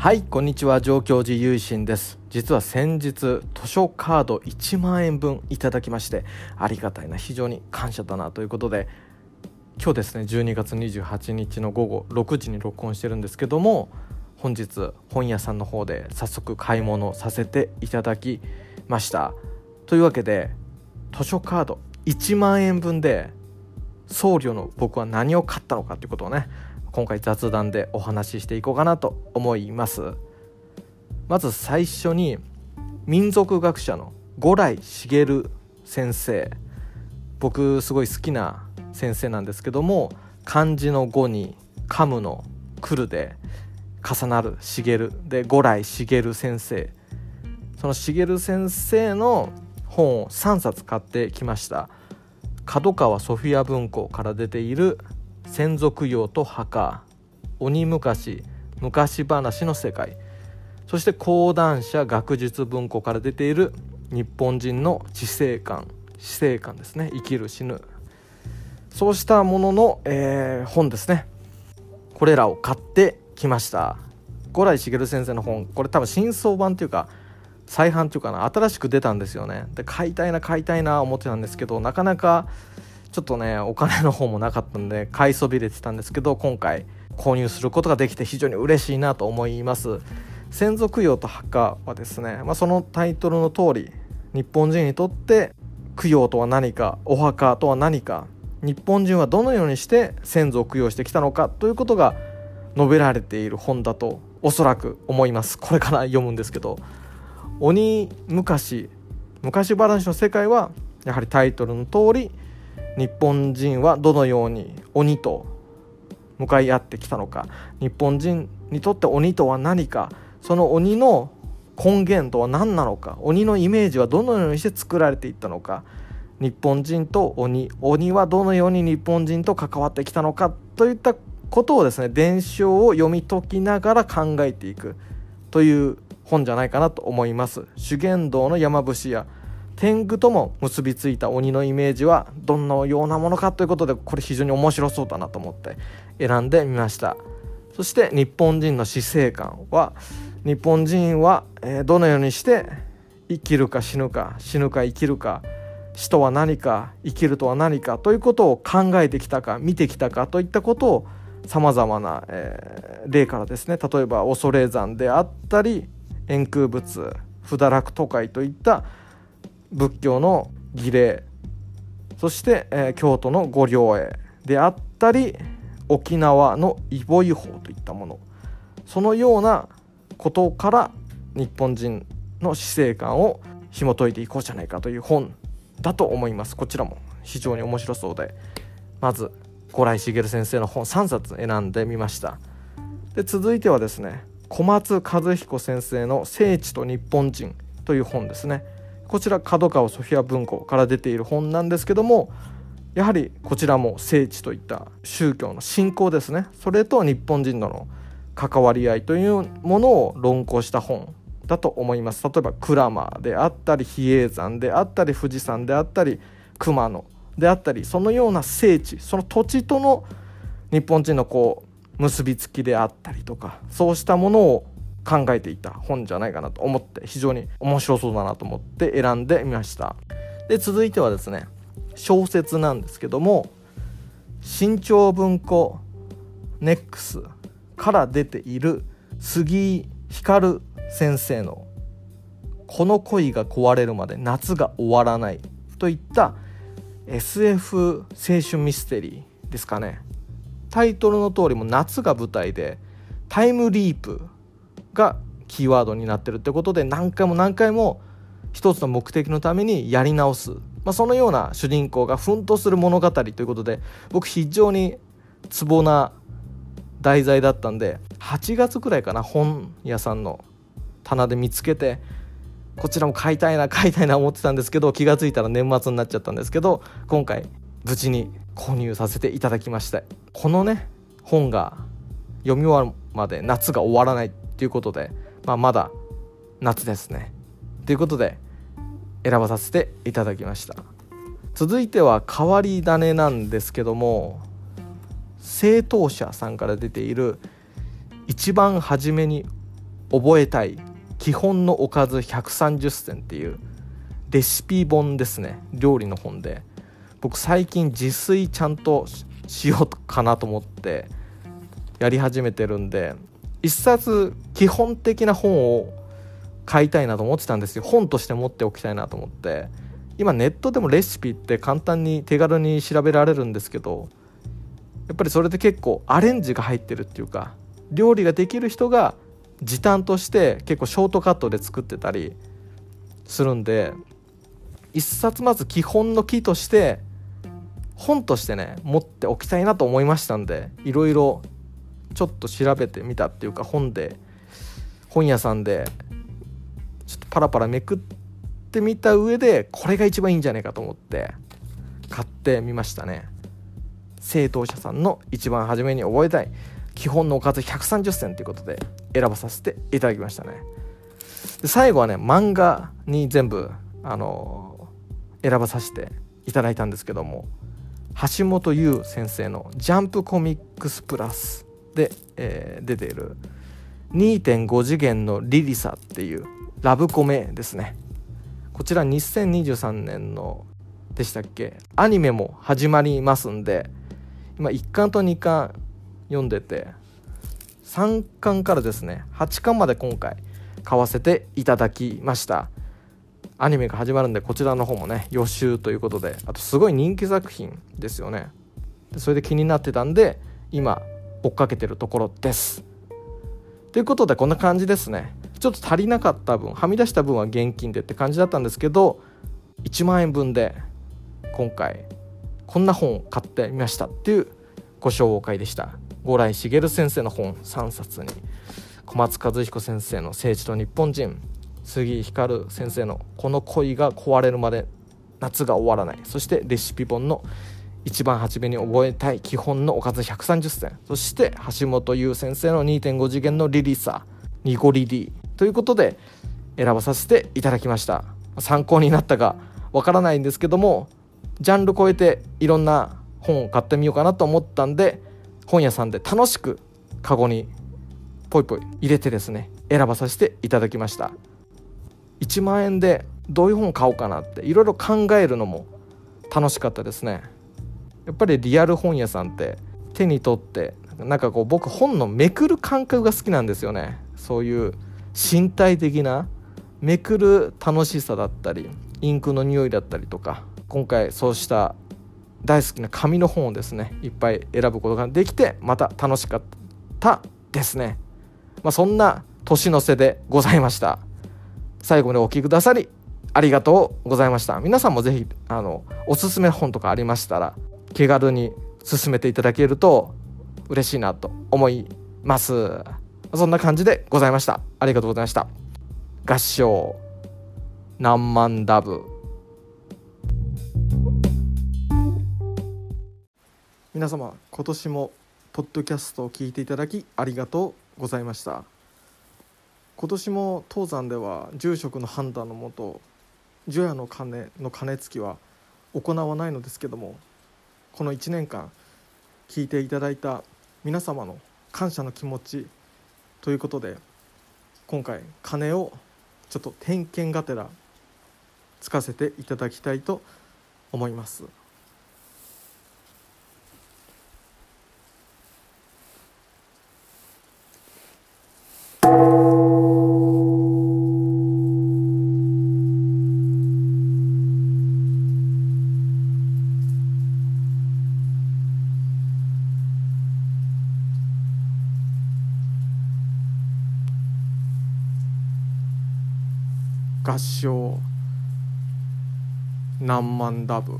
はいこんにちは。上京寺ゆいしんです。実は先日図書カード1万円分いただきましてありがたいな非常に感謝だなということで今日ですね12月28日の午後6時に録音してるんですけども本日本屋さんの方で早速買い物させていただきました。というわけで図書カード1万円分で送料の僕は何を買ったのかということをね今回雑談でお話ししていこうかなと思います。まず最初に民族学者の五来茂先生。僕すごい好きな先生なんですけども漢字の五に噛むの来るで重なる茂で五来茂先生。その茂先生の本を3冊買ってきました。角川ソフィア文庫から出ている先祖供養と墓鬼昔昔話の世界。そして講談社学術文庫から出ている日本人の知性観死生観ですね。生きる死ぬ。そうしたものの、えー、本ですね。これらを買ってきました。五来茂先生の本。これ多分新装版というか再販というかな新しく出たんですよね。で買いたいな買いたいな思ってたんですけどなかなかちょっとねお金の方もなかったんで買いそびれてたんですけど今回購入することができて非常に嬉しいなと思います。先祖供養と墓はですね、まあ、そのタイトルの通り日本人にとって供養とは何かお墓とは何か日本人はどのようにして先祖を供養してきたのかということが述べられている本だとおそらく思います。これから読むんですけど鬼昔昔話の世界はやはりタイトルの通り日本人はどのように鬼と向かい合ってきたのか。日本人にとって鬼とは何か。その鬼の根源とは何なのか。鬼のイメージはどのようにして作られていったのか。日本人と鬼鬼はどのように日本人と関わってきたのか。といったことをですね伝承を読み解きながら考えていくという本じゃないかなと思います。修験道の山伏や天狗とも結びついた鬼のイメージはどんなようなものかということでこれ非常に面白そうだなと思って選んでみました。そして日本人の死生観は日本人はどのようにして生きるか死ぬか死ぬか生きるか死とは何か生きるとは何かということを考えてきたか見てきたかといったことをさまざまな、えー、例からですね例えば恐山であったり円空仏不堕落都会といった仏教の儀礼。そして、えー、京都の御陵絵であったり沖縄のイボイ法といったものそのようなことから日本人の死生観を紐解いていこうじゃないかという本だと思います。こちらも非常に面白そうでまず五来茂先生の本3冊選んでみました。で続いてはですね小松和彦先生の「聖地と日本人」という本ですね。こちら角川ソフィア文庫から出ている本なんですけどもやはりこちらも聖地といった宗教の信仰ですね。それと日本人との関わり合いというものを論考した本だと思います。例えば鞍馬であったり比叡山であったり富士山であったり熊野であったりそのような聖地その土地との日本人のこう結びつきであったりとかそうしたものを考えていた本じゃないかなと思って非常に面白そうだなと思って選んでみました。で続いてはですね小説なんですけども新潮文庫ネックスから出ている杉井光先生の「この恋が壊れるまで夏が終わらない」といった SF 青春ミステリーですかね。タイトルの通りも夏が舞台でタイムリープがキーワードになってるってことで何回も何回も一つの目的のためにやり直す、まあ、そのような主人公が奮闘する物語ということで僕非常にツボな題材だったんで8月くらいかな本屋さんの棚で見つけてこちらも買いたいな買いたいな思ってたんですけど気が付いたら年末になっちゃったんですけど今回無事に購入させていただきましてこのね本が読み終わるまで夏が終わらない。ということで、まあ、まだ夏ですね。ということで選ばさせていただきました。続いては変わり種なんですけども正当者さんから出ている一番初めに覚えたい基本のおかず130選っていうレシピ本ですね。料理の本で。僕最近自炊ちゃんとしようかなと思ってやり始めてるんで一冊基本的な本を買いたいなと思ってたんですよ。本として持っておきたいなと思って。今ネットでもレシピって簡単に手軽に調べられるんですけどやっぱりそれで結構アレンジが入ってるっていうか料理ができる人が時短として結構ショートカットで作ってたりするんで一冊まず基本の木として本としてね持っておきたいなと思いましたんでいろいろちょっと調べてみたっていうか本で本屋さんでちょっとパラパラめくってみた上でこれが一番いいんじゃないかと思って買ってみましたね。正当者さんの一番初めに覚えたい基本のおかず130選ということで選ばさせていただきましたね。で最後はね漫画に全部あの選ばさせていただいたんですけども橋本優先生の「ジャンプコミックスプラス。で」えー、出ている2.5次元のリリサっていうラブコメですね。こちら2023年のでしたっけ？アニメも始まりますんで今1巻と2巻読んでて3巻からですね8巻まで今回買わせていただきました。アニメが始まるんでこちらの方もね予習ということであとすごい人気作品ですよね。それで気になってたんで今追っかけてるところです。ということでこんな感じですね。ちょっと足りなかった分はみ出した分は現金でって感じだったんですけど1万円分で今回こんな本を買ってみましたっていうご紹介でした。五来茂先生の本3冊に小松和彦先生の「聖地と日本人」杉ひかる先生の「この恋が壊れるまで夏が終わらない」そしてレシピ本の一番初めに覚えたい基本のおかず130選。そして橋本優先生の2.5次元のリリサニゴリリということで選ばさせていただきました。参考になったかわからないんですけどもジャンル超えていろんな本を買ってみようかなと思ったんで本屋さんで楽しくカゴにポイポイ入れてですね選ばさせていただきました。1万円でどういう本買おうかなっていろいろ考えるのも楽しかったですね。やっぱりリアル本屋さんって手に取ってなんかこう僕本のめくる感覚が好きなんですよね。そういう身体的なめくる楽しさだったりインクの匂いだったりとか今回そうした大好きな紙の本をですねいっぱい選ぶことができてまた楽しかったですね。まあ、そんな年の瀬でございました。最後までお聴きくださりありがとうございました。皆さんもぜひあのおすすめ本とかありましたら気軽に進めていただけると嬉しいなと思います。そんな感じでございました。ありがとうございました。合唱。何万ダブ。皆様今年もポッドキャストを聞いていただきありがとうございました。今年も当山では住職の判断のもと除夜の鐘の鐘つきは行わないのですけどもこの1年間聞いていただいた皆様の感謝の気持ちということで今回鐘をちょっと点検がてらつかせていただきたいと思います。合唱何万ダブ